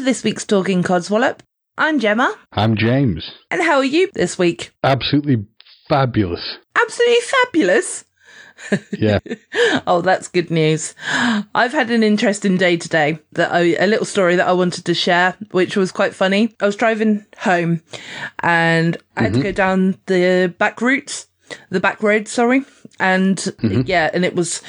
To this week's Talking Codswallop. I'm Gemma. I'm James. And how are you this week? Absolutely fabulous. Absolutely fabulous. Yeah. oh, that's good news. I've had an interesting day today. That I, a little story that I wanted to share, which was quite funny. I was driving home, and I had to mm-hmm. go down the back routes, the back road, sorry, and yeah, and it was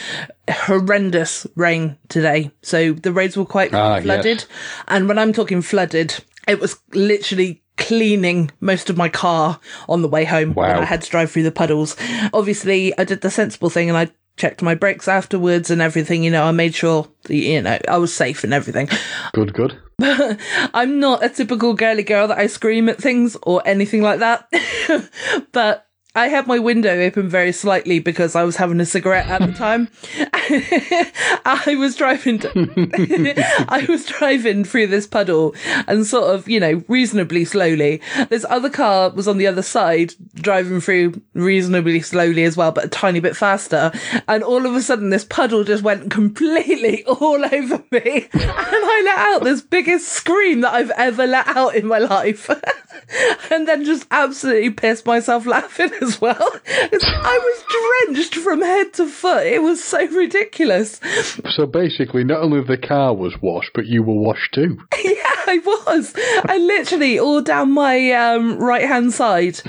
horrendous rain today. So the roads were quite Ah, yes. flooded, and when I'm talking flooded, it was literally cleaning most of my car on the way home when Wow. I had to drive through the puddles. Obviously, I did the sensible thing and I checked my brakes afterwards and everything. You know, I made sure that, you know I was safe and everything. Good, good. I'm not a typical girly girl that I scream at things or anything like that, but. I had my window open very slightly because I was having a cigarette at the time. I was driving, I was driving through this puddle and sort of, you know, reasonably slowly. This other car was on the other side driving through reasonably slowly as well, but a tiny bit faster. And all of a sudden this puddle just went completely all over me. And I let out this biggest scream that I've ever let out in my life. and then just absolutely pissed myself laughing as well. I was drenched from head to foot. It was so ridiculous. So basically, not only the car was washed, but you were washed too. Yeah, I was. I literally all down my um, right hand side.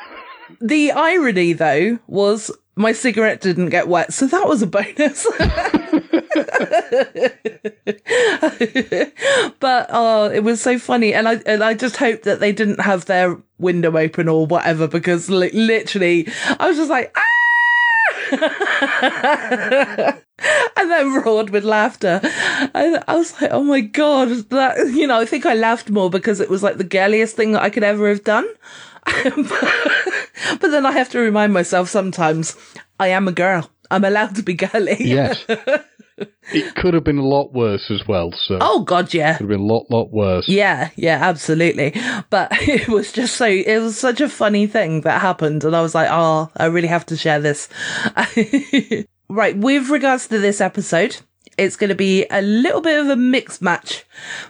the irony, though, was my cigarette didn't get wet, so that was a bonus. but oh, it was so funny, and I and I just hope that they didn't have their window open or whatever because li- literally, I was just like. Ah! and then roared with laughter. And I was like, oh my God, that, you know, I think I laughed more because it was like the girliest thing that I could ever have done. but then I have to remind myself sometimes I am a girl. I'm allowed to be girly. Yes. it could have been a lot worse as well. So Oh God, yeah. could have been a lot, lot worse. Yeah, yeah, absolutely. But it was just so, it was such a funny thing that happened. And I was like, oh, I really have to share this. right. With regards to this episode, it's going to be a little bit of a mixed match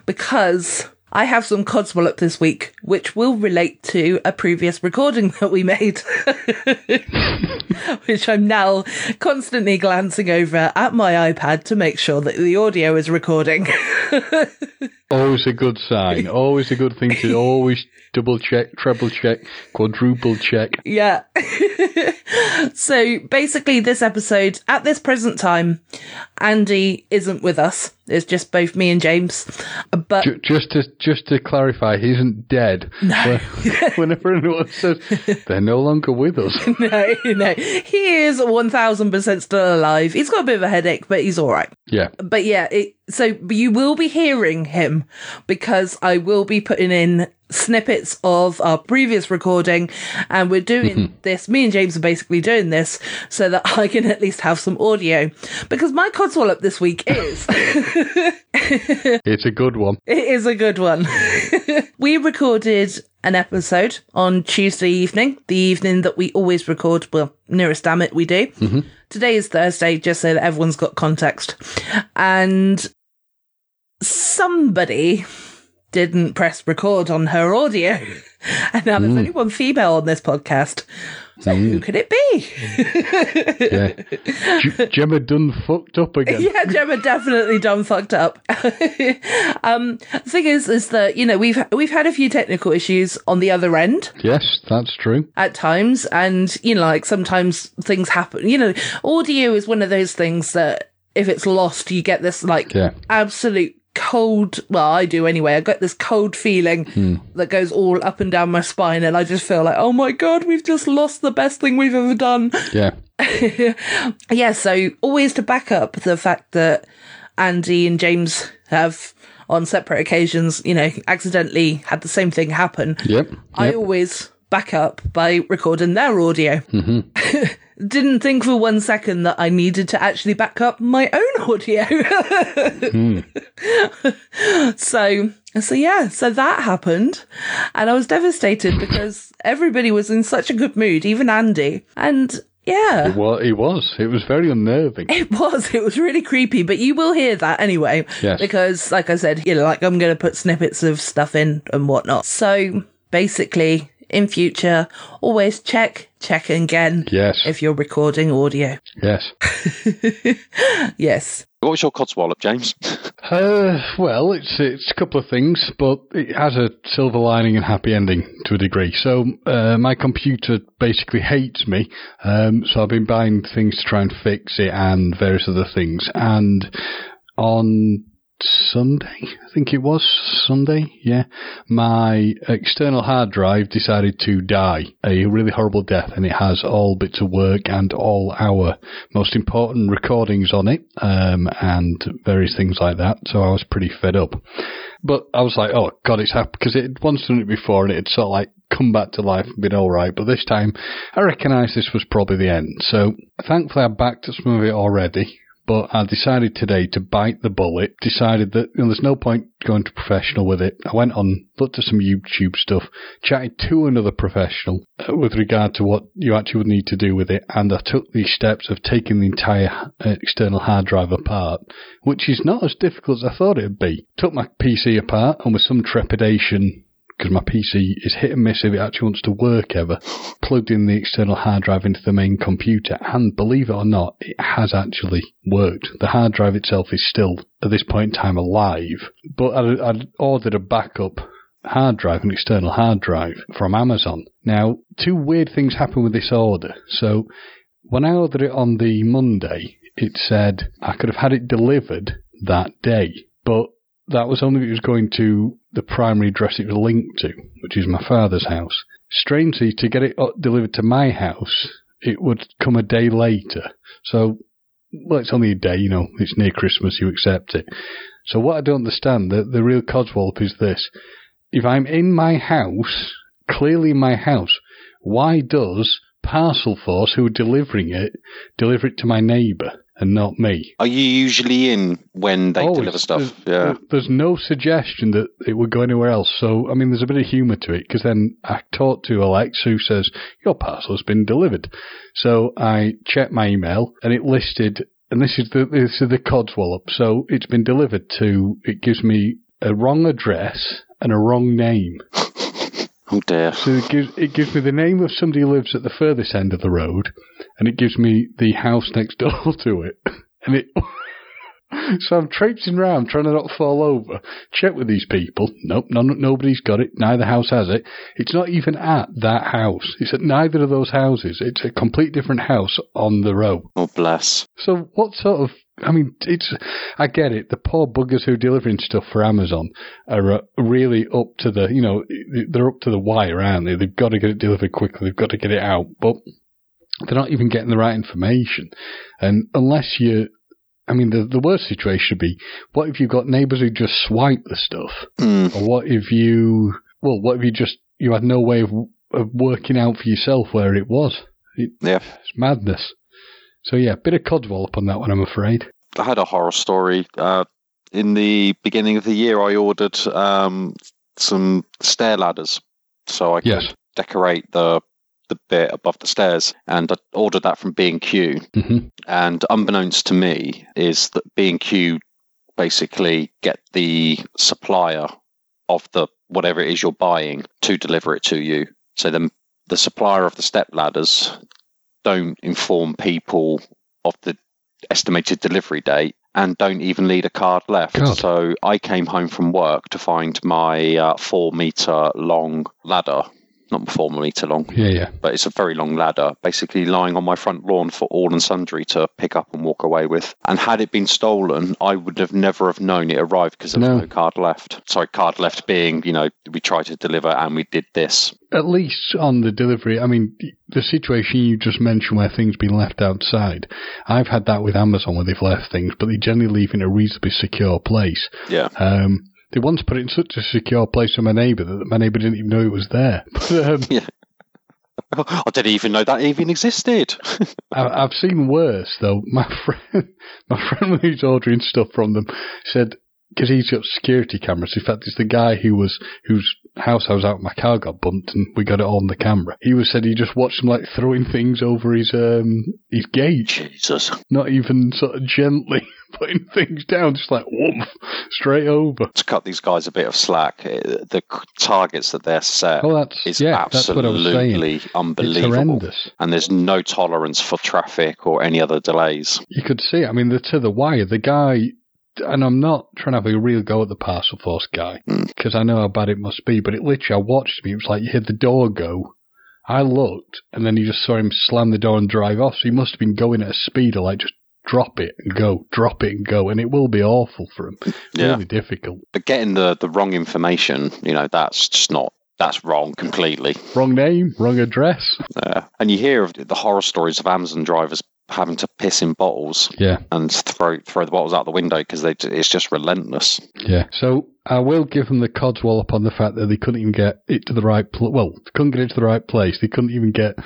because I have some codswallop this week, which will relate to a previous recording that we made, which I'm now constantly glancing over at my iPad to make sure that the audio is recording. Always a good sign. Always a good thing to always double check, treble check, quadruple check. Yeah. so basically, this episode, at this present time, Andy isn't with us. It's just both me and James. But Ju- Just to just to clarify, he isn't dead. No. Whenever anyone says they're no longer with us, no, no, he is 1000% still alive. He's got a bit of a headache, but he's all right. Yeah, But yeah, it, so you will be hearing him because I will be putting in snippets of our previous recording and we're doing mm-hmm. this. Me and James are basically doing this so that I can at least have some audio because my codswallop this week is. it's a good one. It is a good one. we recorded an episode on Tuesday evening, the evening that we always record. Well, nearest damn it, we do. Mm-hmm. Today is Thursday, just so that everyone's got context. And somebody didn't press record on her audio. And now there's only mm. one female on this podcast. So who could it be? Yeah. G- Gemma done fucked up again. yeah, Gemma definitely done fucked up. um, the thing is, is that you know we've we've had a few technical issues on the other end Yes, that's true. at times, and you know, like sometimes things happen. You know, audio is one of those things that if it's lost, you get this like Yeah. absolute cold. Well, I do anyway. I get this cold feeling hmm. that goes all up and down my spine, and I just feel like, oh my god, we've just lost the best thing we've ever done. Yeah. yeah, so always to back up the fact that Andy and James have, on separate occasions, you know, accidentally had the same thing happen. Yep. I always back up by recording their audio. Mm-hmm. Didn't think for one second that I needed to actually back up my own audio. So, so yeah, so that happened. And I was devastated because everybody was in such a good mood, even Andy. And yeah. Well, it was. It was very unnerving. It was. It was really creepy, but you will hear that anyway. Yes. Because, like I said, you know, like I'm going to put snippets of stuff in and whatnot. So basically, in future, always check, check again. Yes. If you're recording audio. Yes. Yes. What was your codswallop, James? Uh, well, it's it's a couple of things, but it has a silver lining and happy ending to a degree. So uh, my computer basically hates me, um, so I've been buying things to try and fix it and various other things. And on Sunday, I think it was Sunday, yeah, my external hard drive decided to die a really horrible death, and it has all bits of work and all our most important recordings on it, um, and various things like that. So I was pretty fed up. But I was like, oh god, it's happened because it had once done it before, and it had sort of like come back to life and been all right. But this time, I recognised this was probably the end. So thankfully, I backed up some of it already but I decided today to bite the bullet. Decided that you know, there's no point going to professional with it. I went on, looked at some YouTube stuff, chatted to another professional uh, with regard to what you actually would need to do with it, and I took these steps of taking the entire uh, external hard drive apart, which is not as difficult as I thought it would be. Took my PC apart, and with some trepidation because my PC is hit and miss if it actually wants to work ever. Plugged in the external hard drive into the main computer, and believe it or not, it has actually worked. The hard drive itself is still, at this point in time, alive, but I'd, I'd ordered a backup hard drive, an external hard drive from Amazon. Now, two weird things happened with this order. So, when I ordered it on the Monday, it said I could have had it delivered that day, but that was only if it was going to the primary address it was linked to, which is my father's house. Strangely, to get it delivered to my house, it would come a day later. So, well, it's only a day, you know, it's near Christmas, you accept it. So what I don't understand, the, the real codswallop is this. If I'm in my house, clearly in my house, why does Parcel Force, who are delivering it, deliver it to my neighbour and not me? Are you usually in when they Oh, deliver stuff? There's, Yeah. there's no suggestion that it would go anywhere else. So, I mean, there's a bit of humour to it because then I talked to Alexa who says, Your parcel has been delivered. So I checked my email and it listed, and this is the, this is the codswallop. So it's been delivered to, it gives me a wrong address and a wrong name. Oh dear. So it gives, it gives me the name of somebody who lives at the furthest end of the road, and it gives me the house next door to it. And it. so I'm traipsing around trying to not fall over. Check with these people. Nope, none, nobody's got it. Neither house has it. It's not even at that house. It's at neither of those houses. It's a complete different house on the road. Oh bless. So what sort of? I mean, it's. I get it. The poor buggers who are delivering stuff for Amazon are uh, really up to the. You know, they're up to the wire, aren't they? They've got to get it delivered quickly. They've got to get it out, but they're not even getting the right information. And unless you, I mean, the the worst situation should be: what if you've got neighbours who just swipe the stuff, Mm. or what if you? Well, what if you just you had no way of, of working out for yourself where it was? It, Yeah. it's madness. So yeah, a bit of codswallop on that one, I'm afraid. I had a horror story. Uh, in the beginning of the year, I ordered um, some stair ladders so I could Yes. decorate the the bit above the stairs, and I ordered that from B and Q. hmm And unbeknownst to me, is that B and Q basically get the supplier of the whatever it is you're buying to deliver it to you. So then the supplier of the step ladders don't inform people of the estimated delivery date and don't even leave a card left. God. So I came home from work to find my uh, four meter long ladder, not four meter long, Yeah, yeah. but it's a very long ladder, basically lying on my front lawn for all and sundry to pick up and walk away with. And had it been stolen, I would have never have known it arrived because there was No. no card left. Sorry, card left being, you know, we tried to deliver and we did this. At least on the delivery, I mean, the situation you just mentioned where things been left outside, I've had that with Amazon where they've left things, but they generally leave in a reasonably secure place. Yeah. Um, they once put it in such a secure place for my neighbour that my neighbour didn't even know it was there. But, um, I didn't even know that even existed. I, I've seen worse though. My friend, my friend who's ordering stuff from them said because he's got security cameras. In fact, it's the guy who was whose house I was out. My car got bumped, and we got it on the camera. He was said he just watched him like throwing things over his um his gate, Jesus. not even sort of gently putting things down, just like whoomph, straight over. To cut these guys a bit of slack, eh, the targets that they're set Oh, that's is yeah, that's what I was saying. absolutely It's unbelievable. And there's no tolerance for traffic or any other delays. You could see. I mean, the to the wire. The guy, and I'm not trying to have a real go at the parcel force guy because I know how bad it must be. But it literally, I watched him. It was like you heard the door go. I looked, and then you just saw him slam the door and drive off. So he must have been going at a speed of like just drop it and go, drop it and go, and it will be awful for him. Yeah. Really difficult. But getting the, the wrong information, you know, that's just not, that's wrong completely. Wrong name, wrong address. Uh, and you hear of the horror stories of Amazon drivers having to piss in bottles Yeah. and throw throw the bottles out the window because it's just relentless. Yeah. So I will give them the codswallop on the fact that they couldn't even get it to the right pl- well, couldn't get it to the right place. They couldn't even get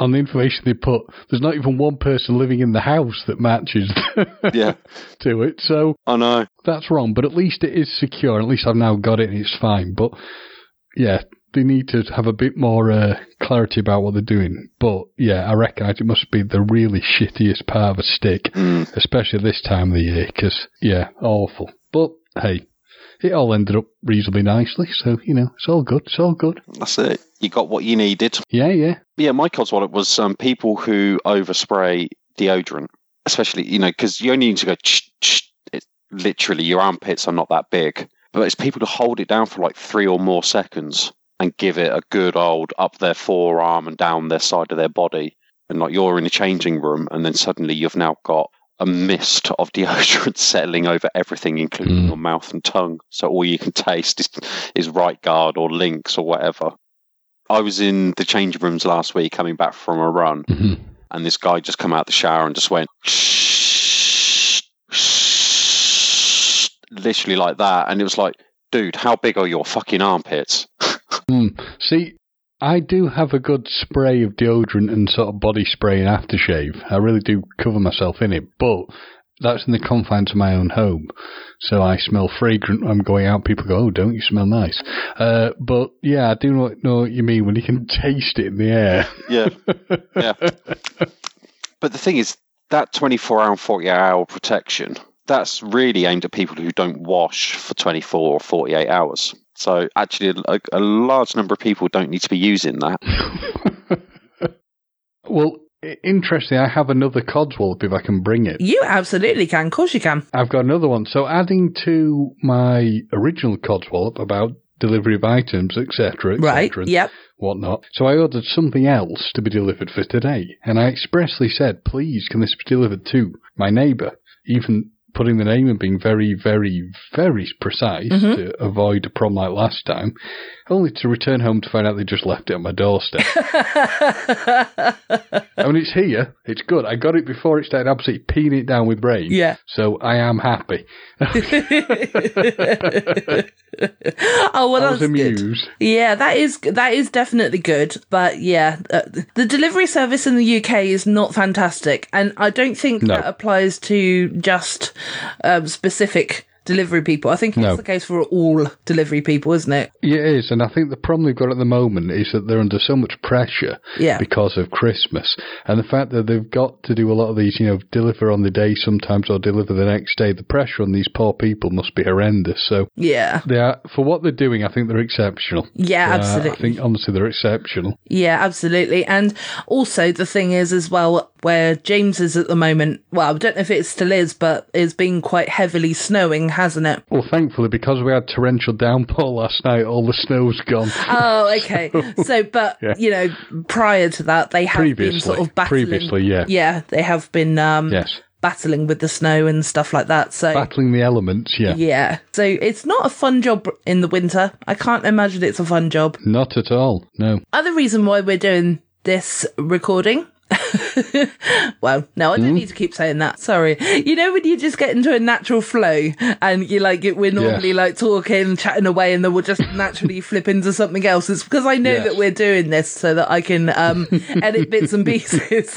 on the information they put. There's not even one person living in the house that matches Yeah, to it. So I know. that's wrong. But at least it is secure. At least I've now got it and it's fine. But yeah. They need to have a bit more uh, clarity about what they're doing. But yeah, I recognise it must be the really shittiest part of a stick Mm. especially this time of the year, because, yeah, awful. But, hey, it all ended up reasonably nicely, so, you know, it's all good, it's all good. That's it. You got what you needed. Yeah, yeah. Yeah, my cos codswallop was um, people who overspray deodorant, especially you know because you only need to go. Ch- ch- it, literally, your armpits are not that big, but it's people to hold it down for like three or more seconds and give it a good old up their forearm and down their side of their body, and like you're in a changing room, and then suddenly you've now got a mist of deodorant settling over everything, including Mm. your mouth and tongue. So all you can taste is, is right guard or lynx or whatever. I was in the change rooms last week coming back from a run, hmm and this guy just come out the shower and just went shh, shh, literally like that, and it was like, dude, how big are your fucking armpits? See, I do have a good spray of deodorant and sort of body spray and aftershave. I really do cover myself in it, but that's in the confines of my own home. So I smell fragrant when I'm going out. People go, oh, don't you smell nice? Uh, but yeah, I do know, know what you mean when you can taste it in the air. Yeah, yeah. But the thing is, that 24 hour and 48 hour protection, that's really aimed at people who don't wash for 24 or 48 hours. So actually, a, a large number of people don't need to be using that. well, i- interesting. I have another codswallop if I can bring it. You absolutely can. Of course you can. I've got another one. So adding to my original codswallop about delivery of items, etc., Right. etc., Yep. whatnot. So I ordered something else to be delivered for today, and I expressly said, "Please, can this be delivered to my neighbour?" Even putting the name and being very, very, very precise Mhm. to avoid a problem like last time, only to return home to find out they just left it on my doorstep. I mean, it's here. It's good. I got it before it started absolutely peeing it down with rain. yeah. So I am happy. oh well, I that's was good. amused. Yeah, that is that is definitely good. But yeah, uh, the delivery service in the UK is not fantastic, and I don't think No. that applies to just um, specific delivery people. I think it's No. the case for all delivery people, isn't it? Yeah, it is, and I think the problem they've got at the moment is that they're under so much pressure Yeah. because of Christmas, and the fact that they've got to do a lot of these, you know, deliver on the day sometimes or deliver the next day. The pressure on these poor people must be horrendous. So Yeah. they are, for what they're doing, I think they're exceptional. Yeah, Uh, I think honestly they're exceptional. Yeah, absolutely. And also the thing is as well, where James is at the moment, well, I don't know if it still is, but it's been quite heavily snowing, hasn't it? Well, thankfully, because we had torrential downpour last night, all the snow's gone. Oh, okay. So, but, Yeah. you know, prior to that, they have been sort of battling. Previously, yeah. Yeah, they have been um, yes, battling with the snow and stuff like that. So, battling the elements. Yeah, yeah. So it's not a fun job in the winter. I can't imagine it's a fun job. not at all. No. Other reason why we're doing this recording. well, no, I don't need to keep saying that. Sorry. You know when you just get into a natural flow and you like it, we're normally like talking, chatting away, and then we'll just naturally flip into something else. It's because I know that we're doing this so that I can um, edit bits and pieces.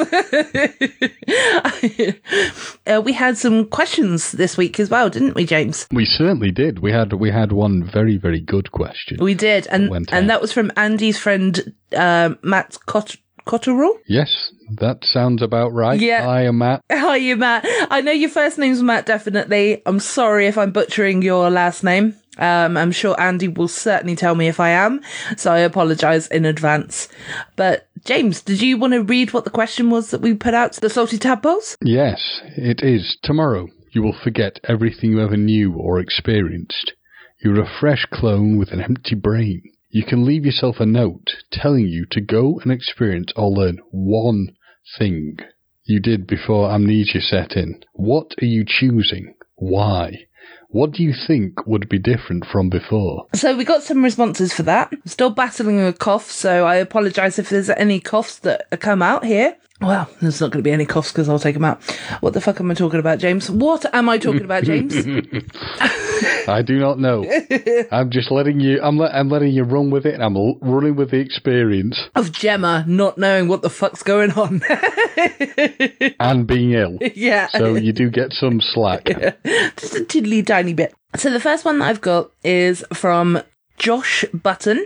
uh, we had some questions this week as well, didn't we, James? We certainly did. We had we had one very very good question. We did, and and out. that was from Andy's friend uh, Matt Cot- Cotterill. Yes, that sounds about right. Yeah. I am Matt. Hi, you Matt. I know your first name's Matt, definitely. I'm sorry if I'm butchering your last name. Um, I'm sure Andy will certainly tell me if I am, so I apologise in advance. But James, did you want to read what the question was that we put out to the salty tadpoles? Yes, it is. Tomorrow you will forget everything you ever knew or experienced. You're a fresh clone with an empty brain. You can leave yourself a note telling you to go and experience or learn one thing you did before amnesia set in. What are you choosing? Why? What do you think would be different from before? So we got some responses for that. Still battling a cough, so I apologise if there's any coughs that come out here. Well, there's not going to be any coughs because I'll take them out. What the fuck am I talking about, James? What am I talking about, James? I do not know. I'm just letting you. I'm, let, I'm letting you run with it, and I'm l- running with the experience of Gemma not knowing what the fuck's going on. and being ill. yeah. So you do get some slack. just a tiddly tiny bit. So the first one that I've got is from Josh Button,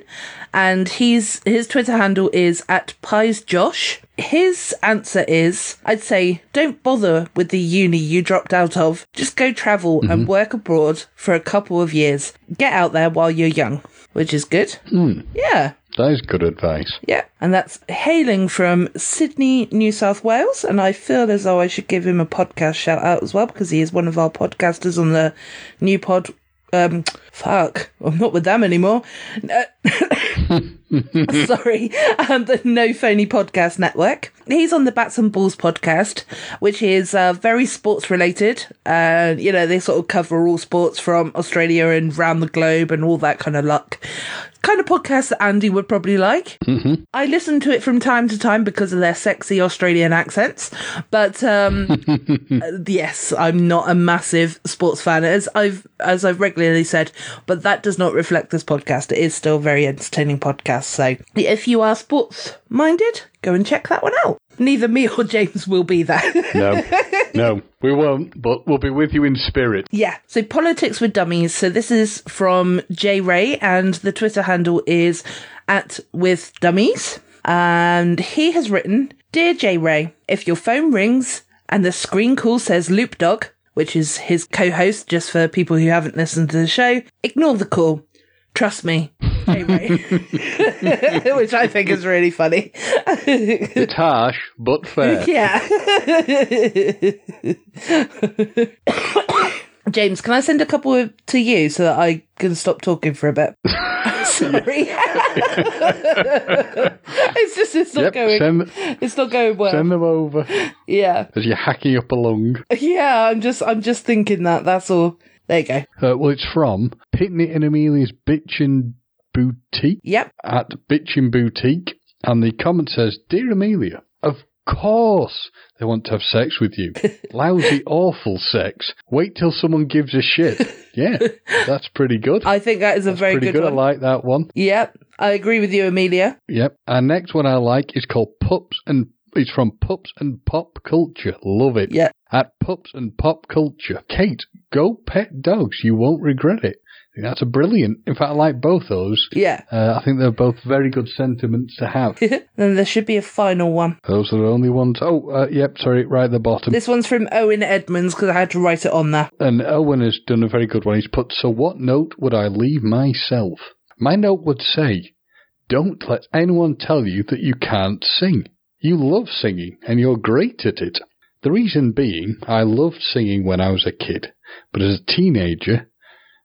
and he's his Twitter handle is at Pies Josh. His answer is, I'd say, don't bother with the uni you dropped out of. Just go travel and work abroad for a couple of years. Get out there while you're young, which is good. Yeah. That is good advice. Yeah, and that's hailing from Sydney, New South Wales. And I feel as though I should give him a podcast shout out as well because he is one of our podcasters on the new pod. Um, fuck, I'm not with them anymore. Uh, Sorry, um, the No Phony Podcast Network. He's on the Bats and Balls podcast, which is uh, very sports related. And, you know, they sort of cover all sports from Australia and round the globe and all that kind of luck. Kind of podcast that Andy would probably like. Mm-hmm. I listen to it from time to time because of their sexy Australian accents. But um, uh, yes, I'm not a massive sports fan, as I've as I've regularly said. But that does not reflect this podcast. It is still a very entertaining podcast. So if you are sports minded, go and check that one out. Neither me or James will be there. No, no, we won't, but we'll be with you in spirit. Yeah. So politics with dummies. So this is from J Ray, and the Twitter handle is at with dummies. And he has written, "Dear J Ray, if your phone rings and the screen call says Loop Dog, which is his co-host, just for people who haven't listened to the show, ignore the call. Trust me." J Ray, which I think is really funny. It's harsh, but fair. Yeah. James, can I send a couple to you so that I can stop talking for a bit? Sorry. it's just it's not Yep, going send, it's not going well. send them over yeah. as you're hacking up a lung. Yeah, I'm just I'm just thinking that, that's all. There you go. Uh, well, it's from Pitney and Amelia's Bitchin' Boutique Yep. at Bitchin' Boutique, and the comment says, "Dear Amelia, of course they want to have sex with you. Lousy, awful sex. Wait till someone gives a shit. Yeah, that's pretty good. I think that is a very pretty good, good. one. I like that one. Yep. I agree with you, Amelia. Yep. Our next one I like is called Pups and It's from Pups and Pop Culture. Love it. Yeah. At Pups and Pop Culture. Kate, go pet dogs. You won't regret it. That's a brilliant. In fact, I like both those. Yeah. Uh, I think they're both very good sentiments to have. then there should be a final one. Those are the only ones. Oh, uh, yep, sorry, right at the bottom. This one's from Owen Edmonds because I had to write it on there. And Owen has done a very good one. He's put, So, what note would I leave myself? My note would say, Don't let anyone tell you that you can't sing. You love singing, and you're great at it. The reason being, I loved singing when I was a kid, but as a teenager,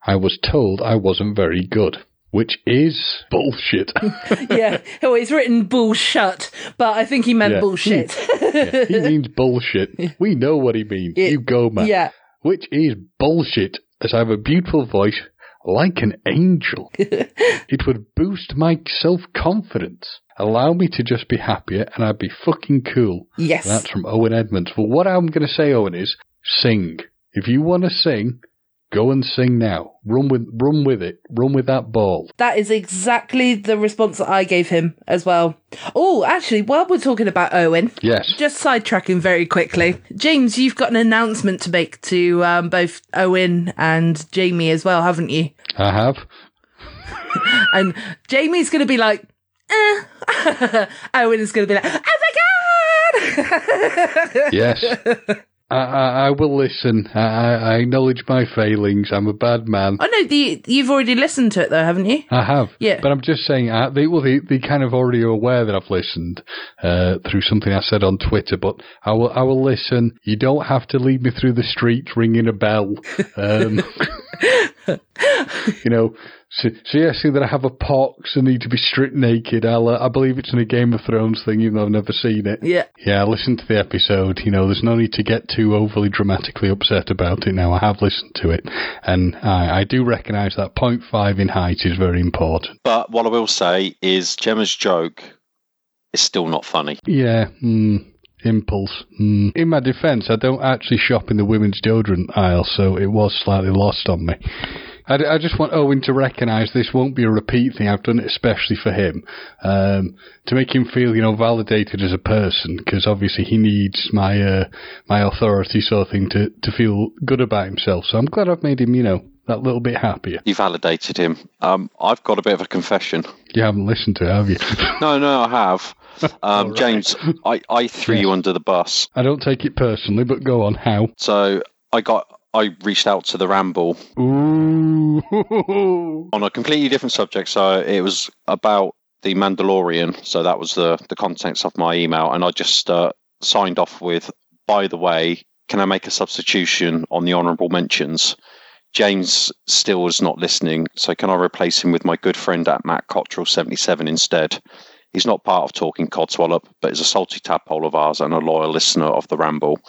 I was told I wasn't very good, which is bullshit. yeah. Oh, it's written bullshit, but I think he meant Yeah. bullshit. Yeah, he means bullshit. We know what he means. It- you go, man. yeah. Which is bullshit, as I have a beautiful voice like an angel. it would boost my self confidence, allow me to just be happier, and I'd be fucking cool. Yes. That's from Owen Edmonds. But what I'm going to say, Owen, is sing. If you want to sing, go and sing now. Run with, run with it. Run with that ball. That is exactly the response that I gave him as well. Oh, actually, while we're talking about Owen, Yes. just sidetracking very quickly, James, you've got an announcement to make to um, both Owen and Jamie as well, haven't you? I have. And Jamie's going to be like, eh. Owen is going to be like, oh my god! Yes. I, I, I will listen. I, I I acknowledge my failings. I'm a bad man. oh no, the, you've already listened to it though, haven't you? I have. Yeah. But I'm just saying, uh, they, well, they, they kind of already are aware that I've listened uh, through something I said on Twitter, but I will, I will listen. You don't have to lead me through the streets ringing a bell. Um, you know, su- suggesting that I have a pox and need to be stripped naked. I'll, uh, I believe it's in a Game of Thrones thing, even though I've never seen it. Yeah. Yeah, listen to the episode. You know, there's no need to get too overly dramatically upset about it now. I have listened to it, and I, I do recognise that 0.5 in height is very important. But what I will say is Gemma's joke is still not funny. Yeah, mm, impulse. Mm. In my defence, I don't actually shop in the women's deodorant aisle, so it was slightly lost on me. I, I just want Owen to recognise this won't be a repeat thing. I've done it especially for him um, to make him feel, you know, validated as a person. Because obviously he needs my uh, my authority sort of thing to to feel good about himself. So I'm glad I've made him, you know, that little bit happier. You validated him. Um, I've got a bit of a confession. You haven't listened to it, have you? No, no, I have. Um, right. James, I, I threw you under the bus. I don't take it personally, but go on. How? So I got I reached out to the Ramble Ooh. on a completely different subject. So it was about the Mandalorian. So that was the the contents of my email, and I just uh, signed off with, "By the way, can I make a substitution on the honourable mentions?" James still is not listening, so can I replace him with my good friend at Matt Cotterill seventy seven instead? He's not part of Talking Codswallop, but is a salty tadpole of ours and a loyal listener of the Ramble,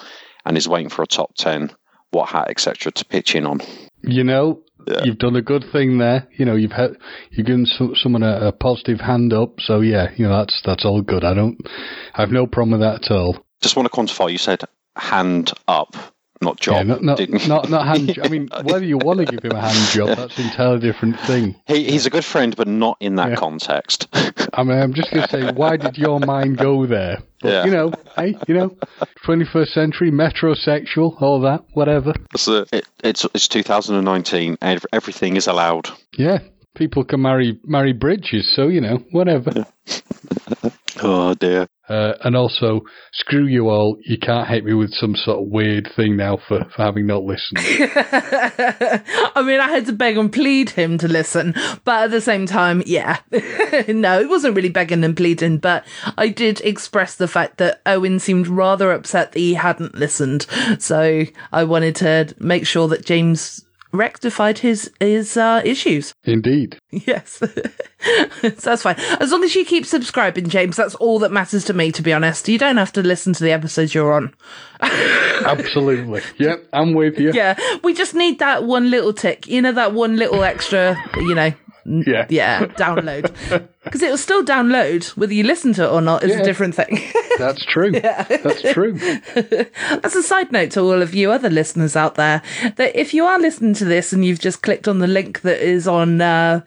and is waiting for a top ten, what hat, etc. to pitch in on. You know, Yeah. you've done a good thing there. You know, you've had you've given so, someone a, a positive hand up. So yeah, you know that's that's all good. I don't, I have no problem with that at all. Just want to quantify. You said hand up, not job. yeah, not not, didn't not not hand. I mean, whether you want to give him a hand job, that's an entirely different thing. He, he's a good friend, but not in that Yeah. context. I mean, I'm just going to say, why did your mind go there? But, Yeah. You know, hey, you know, 21st century, metrosexual, all that, whatever. It's, uh, it, it's it's 2019, and ev- everything is allowed. Yeah, people can marry marry bridges, so you know, whatever. Oh dear. Uh, and also, screw you all. You can't hate me with some sort of weird thing now for, for having not listened. I mean, I had to beg and plead him to listen, but at the same time, yeah. no, it wasn't really begging and pleading, but I did express the fact that Owen seemed rather upset that he hadn't listened. So I wanted to make sure that James rectified his his uh, issues. Indeed. Yes. so that's fine. As long as you keep subscribing, James, that's all that matters to me, to be honest. You don't have to listen to the episodes you're on. Absolutely. Yep, I'm with you. Yeah, we just need that one little tick, you know, that one little extra, you know, Yeah. yeah, download. Because it will still download, whether you listen to it or not is Yeah. a different thing. That's true. That's true. As a side note to all of you other listeners out there, that if you are listening to this and you've just clicked on the link that is on uh,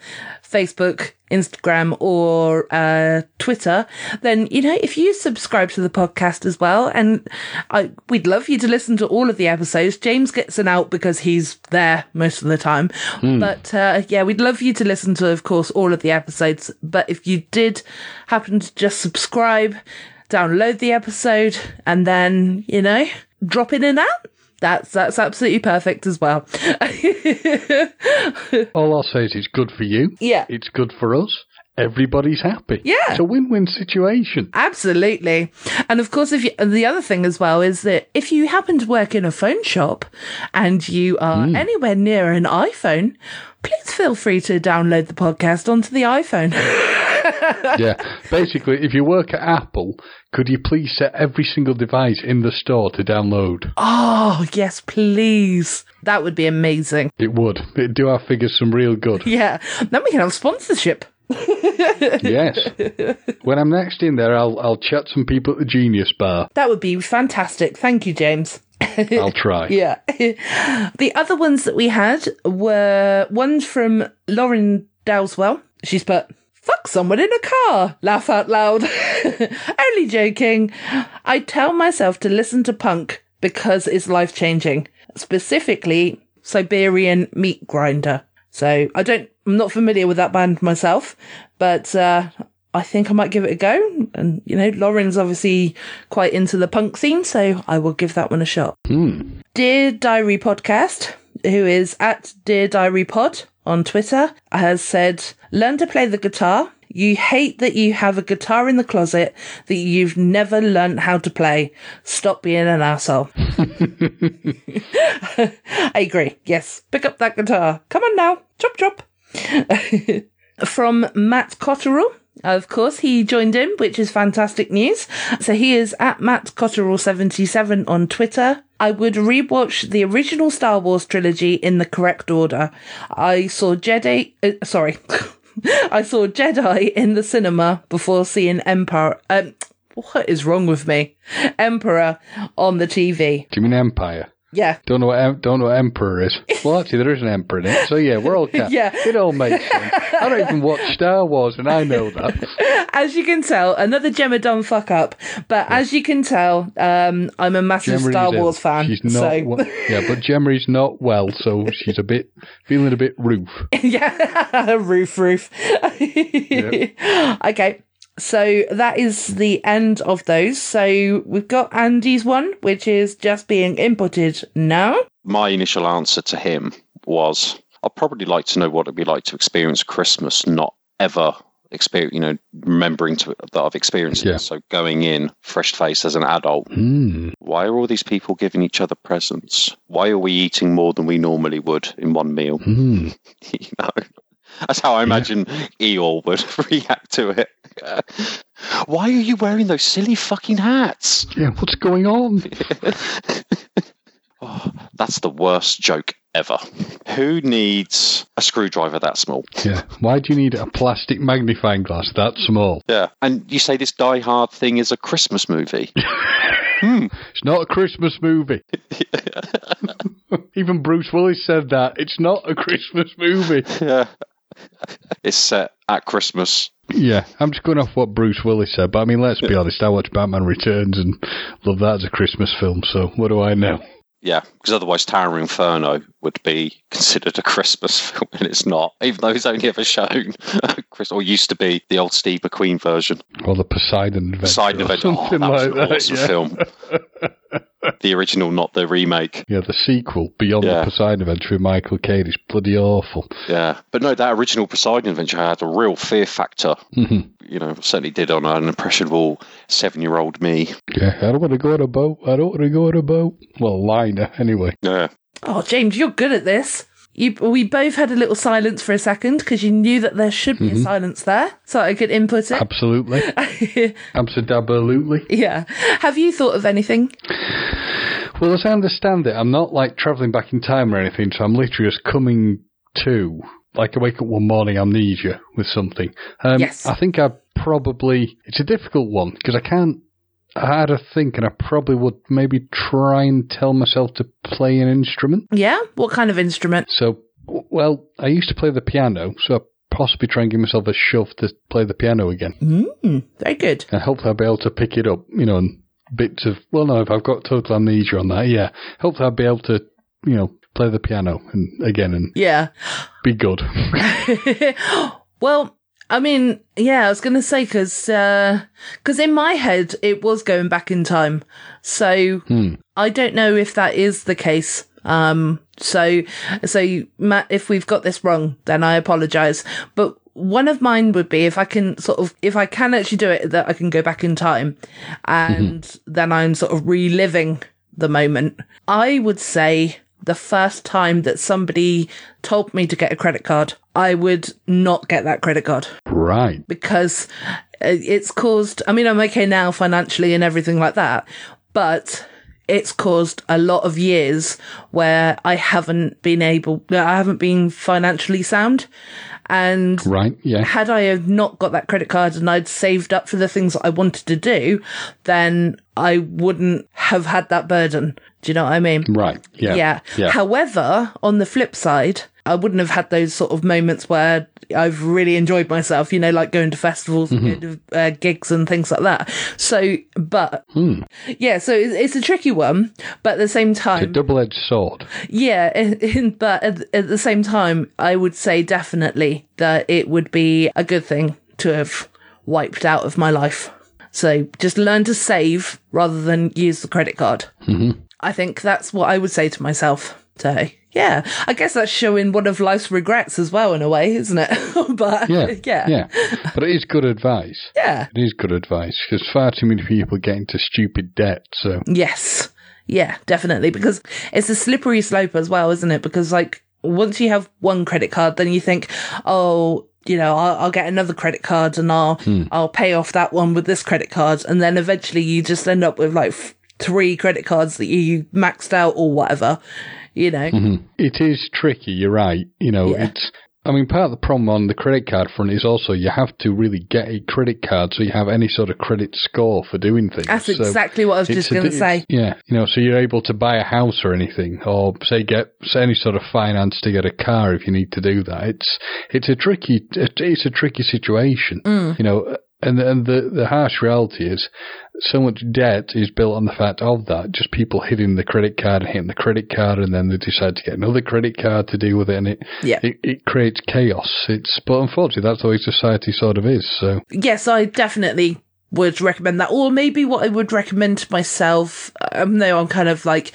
Facebook, Instagram, or uh, Twitter, then you know if you subscribe to the podcast as well, and I, we'd love you to listen to all of the episodes. James gets an out because he's there most of the time, but uh, yeah, we'd love you to listen to, of course, all of the episodes. But if you did happen to just subscribe download the episode and then you know drop in and out that's that's absolutely perfect as well All I'll say is it's good for you. Yeah. It's good for us. Everybody's happy. Yeah. It's a win-win situation. absolutely and of course if you the other thing as well is that if you happen to work in a phone shop and you are hmm. anywhere near an iphone please feel free to download the podcast onto the iphone yeah. Basically, if you work at Apple, could you please set every single device in the store to download? oh yes please that would be amazing It would. It'd do our figures some real good. yeah then we can have sponsorship yes. When I'm next in there, I'll I'll chat some people at the Genius Bar. that would be fantastic thank you james I'll try. Yeah. the other ones that we had were ones from Lauren Dowswell. She's put, fuck someone in a car. Laugh out loud. Only joking. I tell myself to listen to punk because it's life changing. Specifically, Siberian Meat Grinder. So I don't, I'm not familiar with that band myself, but, uh, I think I might give it a go. And, you know, Lauren's obviously quite into the punk scene, so I will give that one a shot. Dear Diary Podcast, who is at Dear Diary Pod on Twitter, has said, learn to play the guitar. You hate that you have a guitar in the closet that you've never learnt how to play. Stop being an asshole. I agree. Yes. Pick up that guitar. Come on now. Chop chop. From Matt Cotterill. Of course, he joined in, which is fantastic news. So he is at Matt Cotterill77 on Twitter. I would rewatch the original Star Wars trilogy in the correct order. I saw Jedi, uh, sorry, I saw Jedi in the cinema before seeing Empire. Um, what is wrong with me? Emperor on the TV. Do you mean Empire? Yeah. Don't know what don't know what Emperor is. Well, actually, there is an Emperor in it. So yeah, we're all cat. Yeah. It all makes sense. I don't even watch Star Wars, and I know that. As you can tell, another Gemma Dunn fuck up. But as you can tell, um, I'm a massive Gemma Star. Wars fan. She's not. so we- yeah, but Gemma's not well, so she's a bit feeling a bit roof. yeah, roof, roof. Okay, so that is the end of those. So we've got Andy's one, which is just being inputted now. My initial answer to him was, I'd probably like to know what it'd be like to experience Christmas, not ever experience, you know, remembering to, that I've experienced Yeah. it. So going in fresh faced as an adult, Hmm. why are all these people giving each other presents? Why are we eating more than we normally would in one meal? Hmm. you know, that's how I imagine Eeyore would react to it. Why are you wearing those silly fucking hats? Yeah, what's going on? Oh, that's the worst joke ever. Who needs a screwdriver that small? Yeah. Why do you need a plastic magnifying glass that small? Yeah. And you say this Die Hard thing is a Christmas movie. hmm. It's not a Christmas movie. Even Bruce Willis said that. It's not a Christmas movie. yeah. It's set at Christmas. Yeah, I'm just going off what Bruce Willis said, but I mean, let's be honest. I watch Batman Returns and love that as a Christmas film. So what do I know? Yeah, because otherwise Tower Inferno would be considered a Christmas film, and it's not, even though it's only ever shown, Chris, or used to be the old Steve McQueen version. Or the Poseidon Adventure. Or Adventure. Oh, something was like an that. awesome yeah. film. The original, not the remake. Yeah, the sequel, Beyond Yeah. the Poseidon Adventure with Michael Caine, is bloody awful. Yeah, but no, that original Poseidon Adventure had a real fear factor. Mhm. You know, certainly did on an impressionable seven-year-old me. Yeah, I don't want to go on a boat. I don't want to go on a boat. Well, liner, anyway. Yeah, Oh, James, you're good at this. You, we both had a little silence for a second because you knew that there should be a silence there, so I could input it. Absolutely. Absolutely. yeah. Have you thought of anything? Well, as I understand it, I'm not like travelling back in time or anything, so I'm literally just coming to like I wake up one morning amnesia with something. Um, Yes. I think I probably it's a difficult one because I can't. I had to think, and I probably would maybe try and tell myself to play an instrument. Yeah? What kind of instrument? So, well, I used to play the piano, so I possibly try and give myself a shove to play the piano again. Mm, very good. And hopefully I'll be able to pick it up, you know, and bits of, well, no, if I've got total amnesia on that, yeah. Hopefully I'll be able to, you know, play the piano and again and Yeah. be good. well, I mean, yeah, I was going to say because because uh, in my head it was going back in time, so hmm. I don't know if that is the case. Um, so so Matt, if we've got this wrong, then I apologise. But one of mine would be if I can sort of if I can actually do it, that I can go back in time, mm-hmm. and then I'm sort of reliving the moment. I would say the first time that somebody told me to get a credit card, I would not get that credit card right. because uh, it's caused, I mean, I'm okay now financially and everything like that, but it's caused a lot of years where I haven't been able, I haven't been financially sound. And Right. Yeah. had I have not got that credit card and I'd saved up for the things that I wanted to do, then I wouldn't have had that burden. Do you know what I mean? Right. Yeah. Yeah. Yeah. However, on the flip side, I wouldn't have had those sort of moments where I've really enjoyed myself, you know, like going to festivals, Mm-hmm. going to uh, gigs and things like that. So, but Hmm. yeah, so it's, it's a tricky one, but at the same It's a time, double edged sword. yeah, but at, at the same time, I would say definitely that it would be a good thing to have wiped out of my life. So just learn to save rather than use the credit card. Mm-hmm. I think that's what I would say to myself. So yeah, I guess that's showing one of life's regrets as well in a way, isn't it? but Yeah. yeah, Yeah. But it is good advice. yeah. It is good advice because far too many people get into stupid debt. So, Yes. Yeah, definitely. Because it's a slippery slope as well, isn't it? Because like once you have one credit card, then you think, oh, you know, I'll, I'll get another credit card and I'll, hmm. I'll pay off that one with this credit card. And then eventually you just end up with like f- three credit cards that you maxed out or whatever, you know? It is tricky, you're right. You know, Yeah. it's. I mean, part of the problem on the credit card front is also you have to really get a credit card so you have any sort of credit score for doing things. That's So exactly what I was just going to say. Yeah, you know, so you're able to buy a house or anything, or say get say any sort of finance to get a car if you need to do that. It's it's a tricky it's a tricky situation, Mm. you know. And and the the harsh reality is, so much debt is built on the fact of that. Just people hitting the credit card and hitting the credit card, and then they decide to get another credit card to deal with it, and it Yeah. it, it creates chaos. It's but unfortunately that's the way society sort of is. So yes, I definitely would recommend that. Or maybe what I would recommend to myself, um, no, I'm kind of like,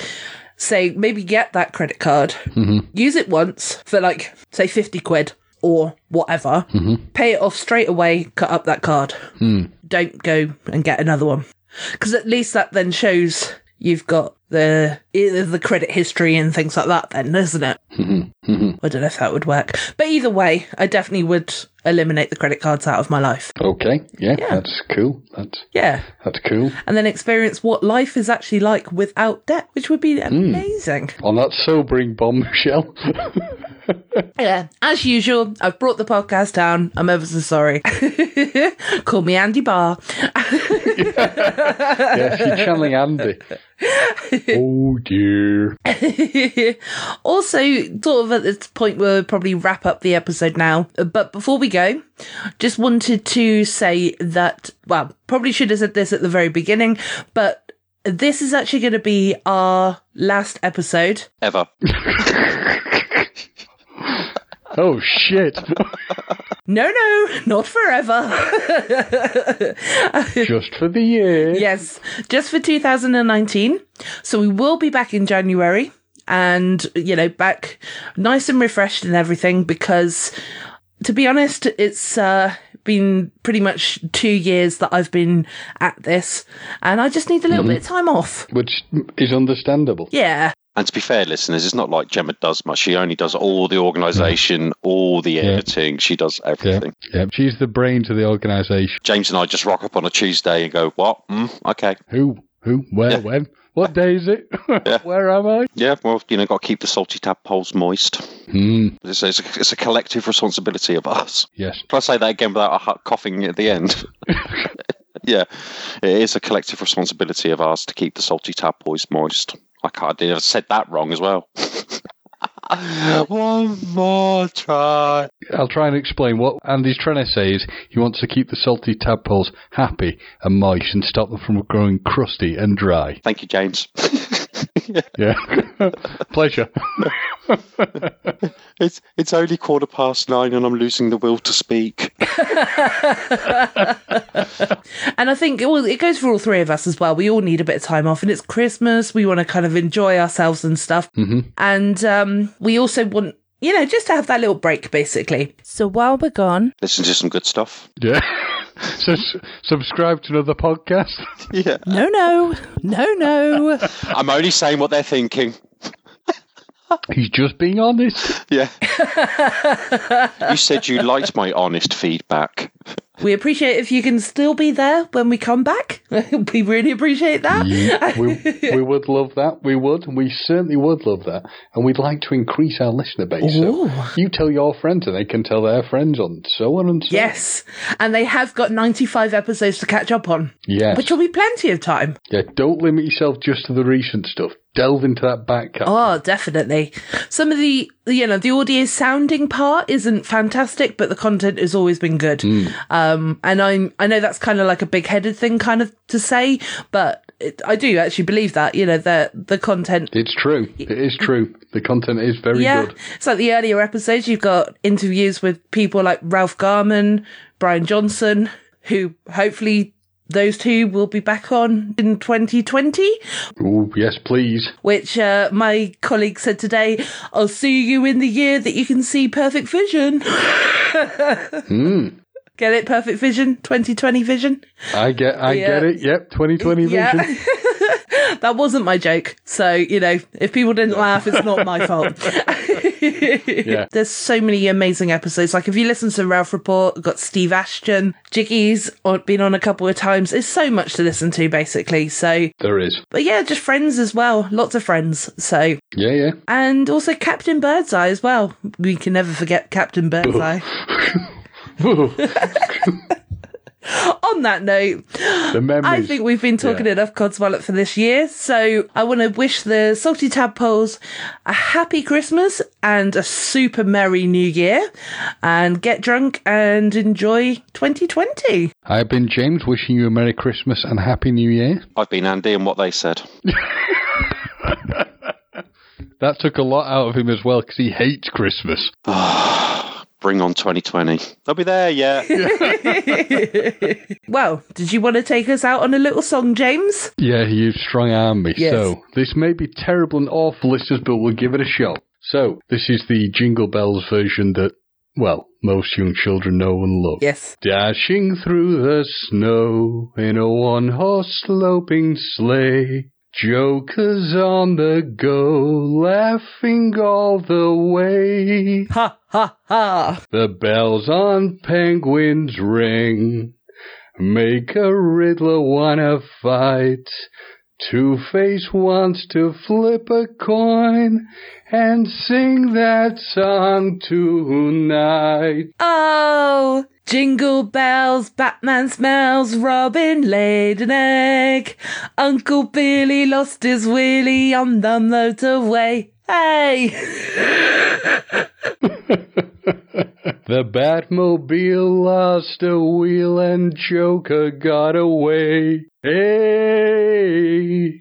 say, maybe get that credit card, use it once for like, say, 50 quid or whatever, mm-hmm. pay it off straight away, cut up that card. Hmm. Don't go and get another one. Because at least that then shows you've got the the credit history and things like that then isn't it hmm. Hmm. i don't know if that would work but either way i definitely would eliminate the credit cards out of my life okay, yeah, Yeah. that's cool. That's yeah that's cool. and then experience what life is actually like without debt, which would be amazing. On that sobering bombshell. Yeah, as usual, I've brought the podcast down. I'm ever so sorry. Call me Andy Barr. yeah, she's channeling Andy. oh dear. also, sort of at this point, we'll probably wrap up the episode now. But before we go, just wanted to say that, well, probably should have said this at the very beginning, but this is actually going to be our last episode. Ever. Oh shit. No, no, not forever. Just for the year. Yes, just for 2019. So we will be back in January and, you know, back nice and refreshed and everything because to be honest, it's uh, been pretty much two years that I've been at this and I just need a little bit of time off. Which is understandable. Yeah. And to be fair, listeners, it's not like Gemma does much. She only does all the organisation, all the editing. She does everything. Yeah. She's the brains of the organisation. James and I just rock up on a Tuesday and go, "What? Mm, okay." Who? Who? Where? Yeah. When? What day is it? Where am I? Yeah, well, you know, got to keep the salty tadpoles moist. Hmm. It's, it's, a, it's a collective responsibility of us. Yes. Can I say that again without a coughing at the end? yeah, it is a collective responsibility of ours to keep the salty tadpoles moist. I can't. I said that wrong as well. One more try. I'll try and explain what Andy's trying to say is he wants to keep the salty tadpoles happy and moist and stop them from growing crusty and dry. Thank you, James. Yeah. Pleasure. it's it's only quarter past nine, and I'm losing the will to speak. And I think well, it goes for all three of us as well. We all need a bit of time off, and it's Christmas. We want to kind of enjoy ourselves and stuff. Mm-hmm. And um, we also want, you know, just to have that little break, basically. So while we're gone, Listen to some good stuff. Yeah. so s- subscribe to another podcast. Yeah, no, no, no, no. I'm only saying what they're thinking. He's just being honest. Yeah. you said you liked my honest feedback. We appreciate if you can still be there when we come back. we really appreciate that. Yeah, we, we would love that. We would. We certainly would love that. And we'd like to increase our listener base. So you tell your friends and they can tell their friends on so on and so Yes, and they have got 95 episodes to catch up on, Yes. which will be plenty of time. Yeah, don't limit yourself just to the recent stuff. Delve into that back catalog. Oh, definitely. Some of the, you know, the audio sounding part isn't fantastic, but the content has always been good. Um, and I'm, I know that's kind of like a big headed thing kind of to say, but it, I do actually believe that, you know, the, the content It's true. It is true. The content is very yeah, good. it's like the earlier episodes. You've got interviews with people like Ralph Garman, Brian Johnson, who hopefully those two will be back on in 2020. Oh, yes, please. Which uh, my colleague said today. I'll see you in the year that you can see perfect vision. Get it? Perfect vision, 2020 vision. I get I Yeah. get it. Yep, 2020 vision. That wasn't my joke. So, you know, if people didn't laugh, it's not my fault. Yeah. There's so many amazing episodes. Like if you listen to Ralph Report, we've got Steve Ashton, Jiggy's been on a couple of times. There's so much to listen to, basically. So, There is. but yeah, just friends as well. Lots of friends. So, Yeah, yeah. and also Captain Birdseye as well. We can never forget Captain Birdseye. on that note, The. I think we've been talking Yeah. enough Codswallop for this year. So I want to wish the Salty Tadpoles a happy Christmas and a super merry new year. And get drunk and enjoy 2020. I've been James, wishing you a Merry Christmas and Happy New Year. I've been Andy and what they said. That took a lot out of him as well because he hates Christmas. Bring on 2020. I'll be there, yeah. Well, did you want to take us out on a little song, James? Yeah, you've strong arm me. Yes. So, this may be terrible and awful, listeners, but we'll give it a shot. So, this is the Jingle Bells version that, well, most young children know and love. Yes. Dashing through the snow in a one horse sloping sleigh. Jokers on the go, laughing all the way. Ha ha ha. The bells on penguins ring. Make a Riddler wanna fight. Two Face wants to flip a coin and sing that song tonight. Oh, jingle bells, Batman smells, Robin laid an egg. Uncle Billy lost his wheelie on the motorway. Hey! The Batmobile lost a wheel and Joker got away. Hey!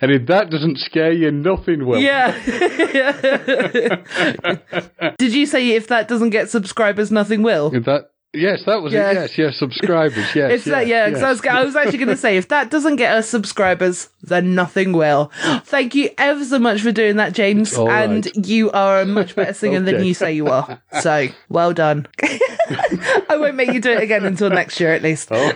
and if that doesn't scare you, nothing will. Yeah. Did you say if that doesn't get subscribers, nothing will? If that Yes, that was Yes. it. Yes, yes, subscribers. Yes, It's that, yeah. 'cause I, was, I was actually going to say, if that doesn't get us subscribers, then nothing will. Thank you ever so much for doing that, James. All right. and you are a much better singer than you say you are. So well done. I won't make you do it again until next year, at least. Oh,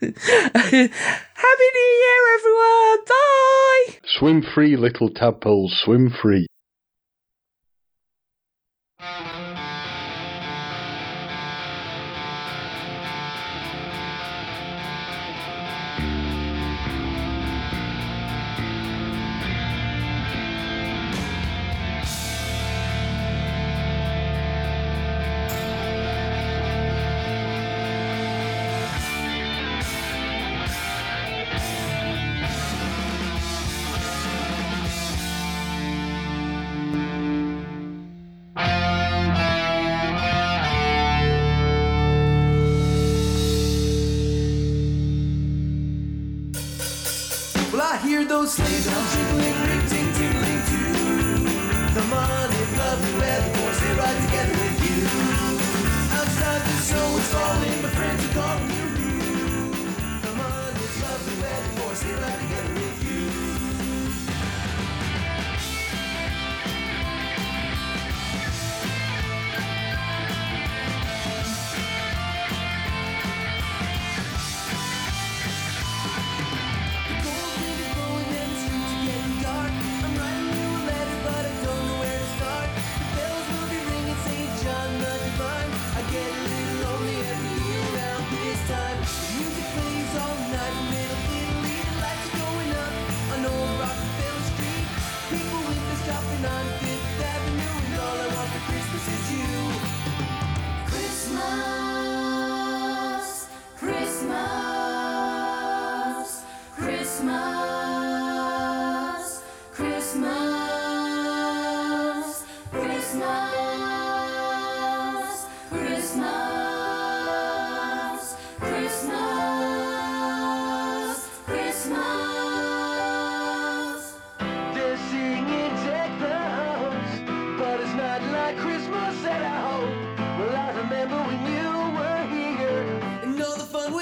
Happy New Year, everyone! Bye. swim free, little tadpoles, swim free. Those sleigh bells jingling, ring, ting, tingling too. Come on, it's lovely weather for us to ride together with you. Outside the snow is falling, my friends are calling you. Come on, it's lovely weather for us to ride together with you.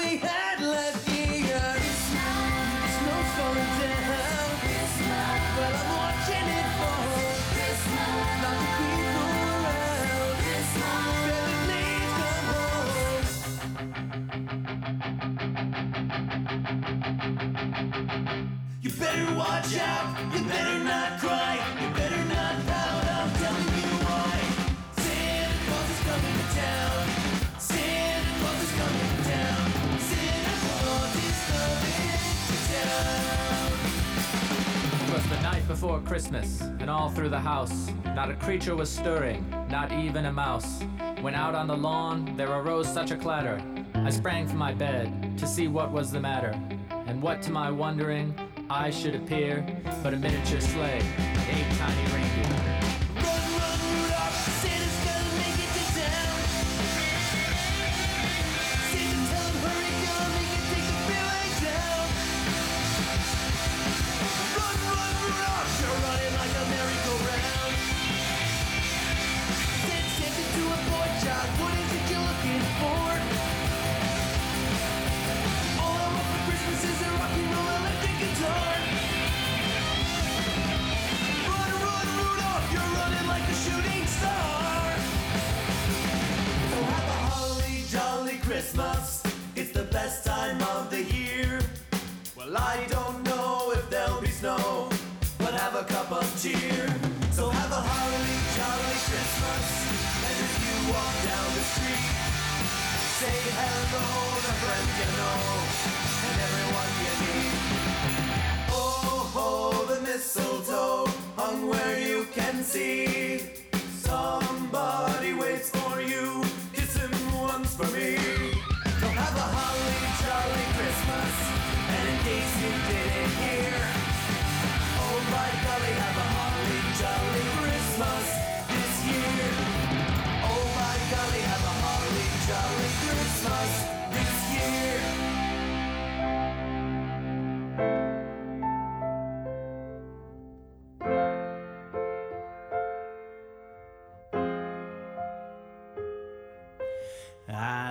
We had last year. Snow's falling down, but I'm watching it fall. Lots of people around, barely leaves come home. You better watch out, night before Christmas, and all through the house, not a creature was stirring, not even a mouse. When out on the lawn there arose such a clatter, I sprang from my bed to see what was the matter, and what to my wondering I should appear but a miniature sleigh, eight tiny reindeer. Christmas. It's the best time of the year. Well, I don't know if there'll be snow, but have a cup of cheer. So have a holly jolly Christmas. And as you walk down the street, say hello to friends you know and everyone you meet. Oh, ho, the mistletoe hung where you can see. Somebody waits for you. Kiss him once for me.